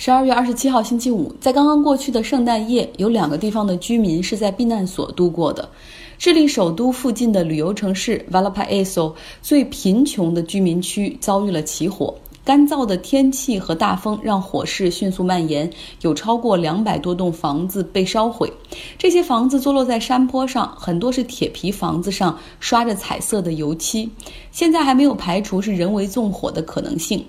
十二月二十七号星期五，在刚刚过去的圣诞夜，有两个地方的居民是在避难所度过的。智利首都附近的旅游城市 Valparaiso 最贫穷的居民区遭遇了起火，干燥的天气和大风让火势迅速蔓延，有超过两百多栋房子被烧毁。这些房子坐落在山坡上，很多是铁皮房子上刷着彩色的油漆。现在还没有排除是人为纵火的可能性。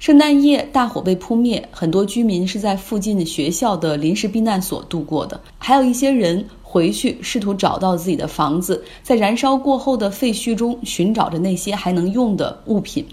圣诞夜，大火被扑灭，很多居民是在附近的学校的临时避难所度过的，还有一些人回去试图找到自己的房子，在燃烧过后的废墟中寻找着那些还能用的物品。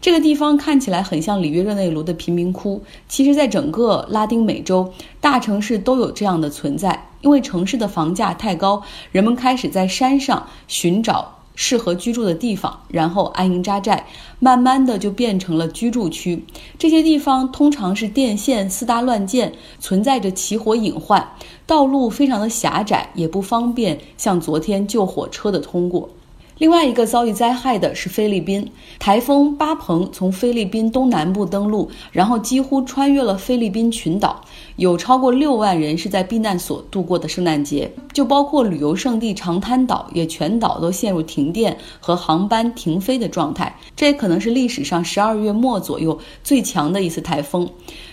这个地方看起来很像里约热内卢的贫民窟，其实，在整个拉丁美洲大城市都有这样的存在，因为城市的房价太高，人们开始在山上寻找。适合居住的地方，然后安营扎寨，慢慢的就变成了居住区。这些地方通常是电线四搭乱建，存在着起火隐患，道路非常的狭窄，也不方便像昨天救火车的通过。另外一个遭遇灾害的是菲律宾，台风巴蓬从菲律宾东南部登陆，然后几乎穿越了菲律宾群岛，有超过六万人是在避难所度过的圣诞节，就包括旅游胜地长滩岛，也全岛都陷入停电和航班停飞的状态。这也可能是历史上十二月末左右最强的一次台风，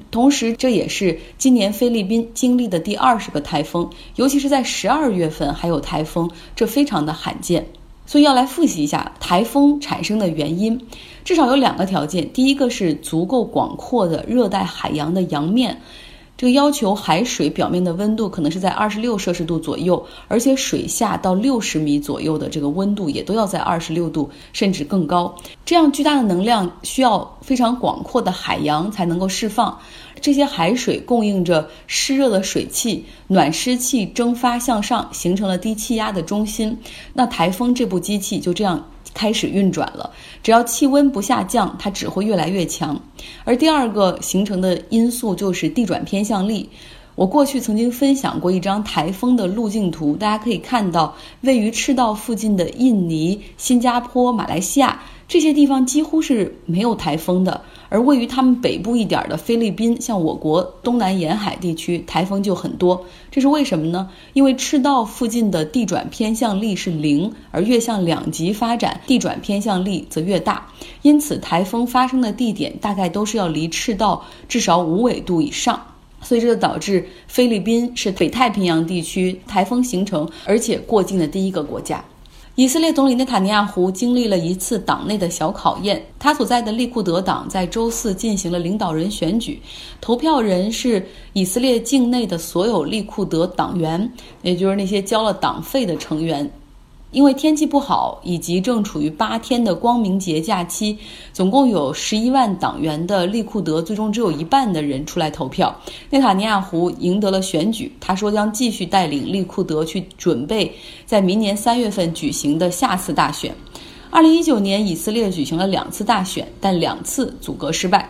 同时这也是今年菲律宾经历的第二十个台风，尤其是在十二月份还有台风，这非常的罕见。所以要来复习一下台风产生的原因，至少有两个条件。第一个是足够广阔的热带海洋的洋面，这个要求海水表面的温度可能是在二十六摄氏度左右，而且水下到六十米左右的这个温度也都要在二十六度甚至更高。这样巨大的能量需要非常广阔的海洋才能够释放。这些海水供应着湿热的水汽，暖湿气蒸发向上，形成了低气压的中心。那台风这部机器就这样开始运转了。只要气温不下降，它只会越来越强。而第二个形成的因素就是地转偏向力。我过去曾经分享过一张台风的路径图，大家可以看到，位于赤道附近的印尼、新加坡、马来西亚这些地方几乎是没有台风的。而位于他们北部一点的菲律宾，像我国东南沿海地区，台风就很多。这是为什么呢？因为赤道附近的地转偏向力是零，而越向两极发展，地转偏向力则越大。因此，台风发生的地点大概都是要离赤道至少五纬度以上。所以，这就导致菲律宾是北太平洋地区台风形成而且过境的第一个国家。以色列总理内塔尼亚胡经历了一次党内的小考验。他所在的利库德党在周四进行了领导人选举，投票人是以色列境内的所有利库德党员，也就是那些交了党费的成员。因为天气不好，以及正处于八天的光明节假期，总共有十一万党员的利库德，最终只有一半的人出来投票。内塔尼亚胡赢得了选举，他说将继续带领利库德去准备在明年三月份举行的下次大选。二零一九年，以色列举行了两次大选，但两次阻隔失败。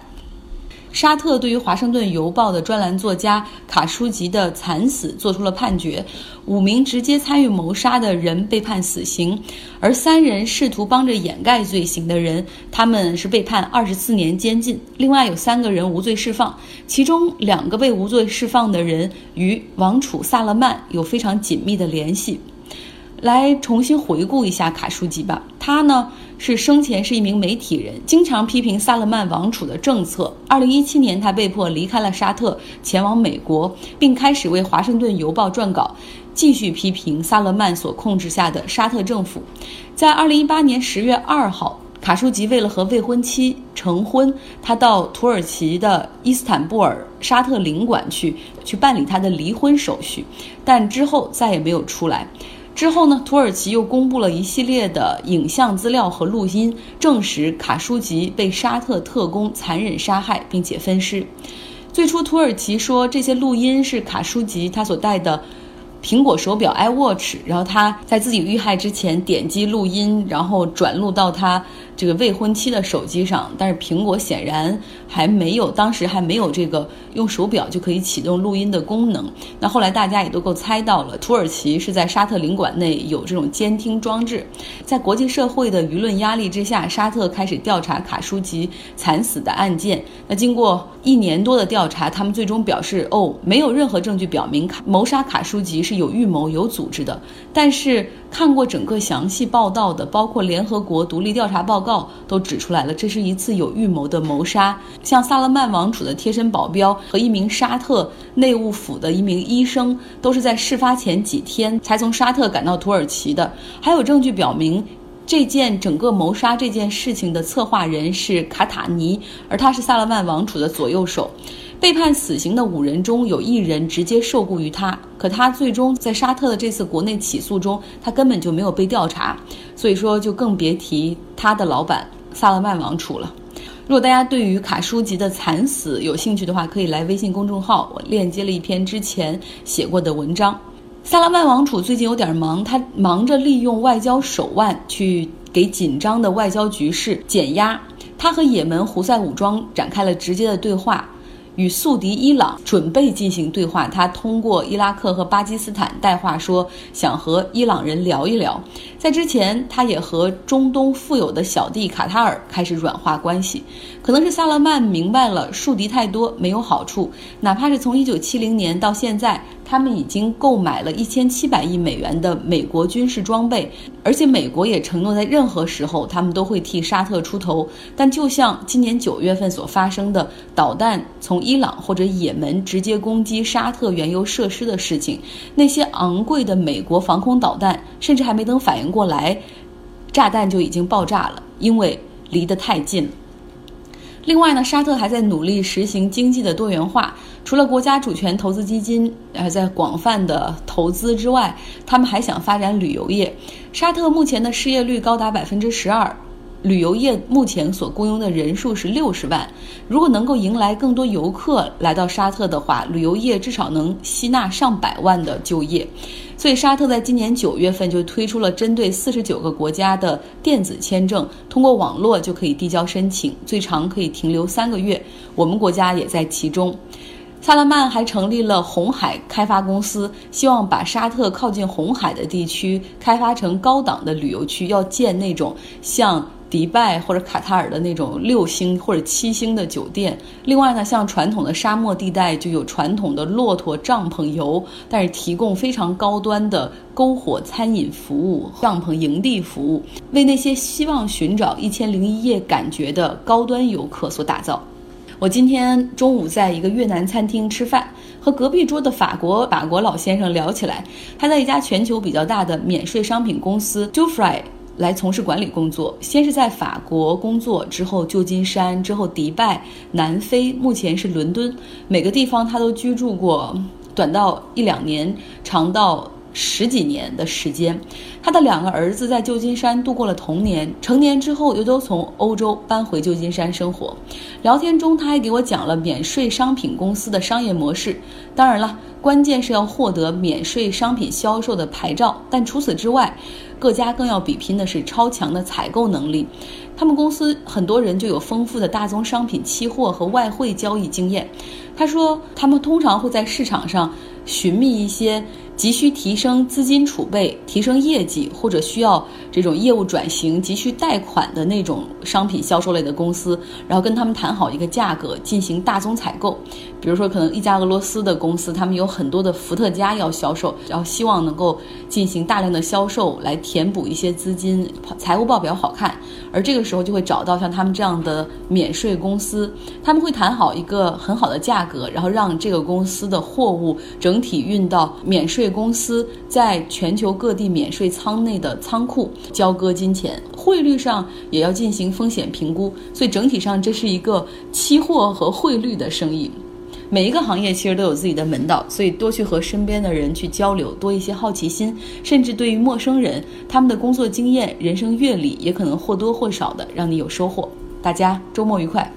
沙特对于《华盛顿邮报》的专栏作家卡舒吉的惨死做出了判决，五名直接参与谋杀的人被判死刑，而三人试图帮着掩盖罪行的人，他们是被判二十四年监禁。另外有三个人无罪释放，其中两个被无罪释放的人与王储萨勒曼有非常紧密的联系。来重新回顾一下卡舒吉吧，他呢？是生前是一名媒体人，经常批评萨勒曼王储的政策。二零一七年，他被迫离开了沙特，前往美国，并开始为《华盛顿邮报》撰稿，继续批评萨勒曼所控制下的沙特政府。在二零一八年十月二号，卡舒吉为了和未婚妻成婚，他到土耳其的伊斯坦布尔沙特领馆去，去办理他的离婚手续，但之后再也没有出来。之后呢？土耳其又公布了一系列的影像资料和录音，证实卡舒吉被沙特特工残忍杀害并且分尸。最初，土耳其说这些录音是卡舒吉他所带的苹果手表 iWatch，然后他在自己遇害之前点击录音，然后转录到他这个未婚妻的手机上，但是苹果显然还没有，当时还没有这个用手表就可以启动录音的功能。那后来大家也都够猜到了，土耳其是在沙特领馆内有这种监听装置。在国际社会的舆论压力之下，沙特开始调查卡舒吉惨死的案件。那经过一年多的调查，他们最终表示，哦，没有任何证据表明卡谋杀卡舒吉是有预谋、有组织的。但是看过整个详细报道的，包括联合国独立调查报告都指出来了，这是一次有预谋的谋杀。像萨勒曼王储的贴身保镖和一名沙特内务府的一名医生，都是在事发前几天才从沙特赶到土耳其的。还有证据表明。这件整个谋杀这件事情的策划人是卡塔尼，而他是萨勒曼王储的左右手。被判死刑的五人中有一人直接受雇于他，可他最终在沙特的这次国内起诉中，他根本就没有被调查，所以说就更别提他的老板萨勒曼王储了。如果大家对于卡舒吉的惨死有兴趣的话，可以来微信公众号，我链接了一篇之前写过的文章。萨拉曼王储最近有点忙，他忙着利用外交手腕去给紧张的外交局势减压。他和也门胡塞武装展开了直接的对话。与宿敌伊朗准备进行对话，他通过伊拉克和巴基斯坦带话说，想和伊朗人聊一聊。在之前，他也和中东富有的小弟卡塔尔开始软化关系。可能是萨勒曼明白了树敌太多没有好处，哪怕是从一九七零年到现在，他们已经购买了一千七百亿美元的美国军事装备，而且美国也承诺在任何时候他们都会替沙特出头。但就像今年九月份所发生的导弹从伊朗或者也门直接攻击沙特原油设施的事情，那些昂贵的美国防空导弹，甚至还没等反应过来，炸弹就已经爆炸了，因为离得太近了。另外呢，沙特还在努力实行经济的多元化，除了国家主权投资基金呃在广泛的投资之外，他们还想发展旅游业。沙特目前的失业率高达百分之十二。旅游业目前所雇佣的人数是六十万，如果能够迎来更多游客来到沙特的话，旅游业至少能吸纳上百万的就业。所以，沙特在今年九月份就推出了针对四十九个国家的电子签证，通过网络就可以递交申请，最长可以停留三个月。我们国家也在其中。萨勒曼还成立了红海开发公司，希望把沙特靠近红海的地区开发成高档的旅游区，要建那种像。迪拜或者卡塔尔的那种六星或者七星的酒店。另外呢，像传统的沙漠地带就有传统的骆驼帐篷游，但是提供非常高端的篝火餐饮服务、帐篷营地服务，为那些希望寻找一千零一夜感觉的高端游客所打造。我今天中午在一个越南餐厅吃饭，和隔壁桌的法国法国老先生聊起来，他在一家全球比较大的免税商品公司 Dufry。来从事管理工作，先是在法国工作，之后旧金山，之后迪拜、南非，目前是伦敦，每个地方他都居住过，短到一两年，长到十几年的时间。他的两个儿子在旧金山度过了童年，成年之后又都从欧洲搬回旧金山生活。聊天中，他还给我讲了免税商品公司的商业模式。当然了，关键是要获得免税商品销售的牌照，但除此之外。各家更要比拼的是超强的采购能力，他们公司很多人就有丰富的大宗商品期货和外汇交易经验。他说，他们通常会在市场上寻觅一些。急需提升资金储备、提升业绩，或者需要这种业务转型、急需贷款的那种商品销售类的公司，然后跟他们谈好一个价格，进行大宗采购。比如说，可能一家俄罗斯的公司，他们有很多的伏特加要销售，然后希望能够进行大量的销售来填补一些资金，财务报表好看。而这个时候就会找到像他们这样的免税公司，他们会谈好一个很好的价格，然后让这个公司的货物整体运到免税。公司在全球各地免税仓内的仓库交割金钱，汇率上也要进行风险评估，所以整体上这是一个期货和汇率的生意。每一个行业其实都有自己的门道，所以多去和身边的人去交流，多一些好奇心，甚至对于陌生人，他们的工作经验、人生阅历也可能或多或少的让你有收获。大家周末愉快。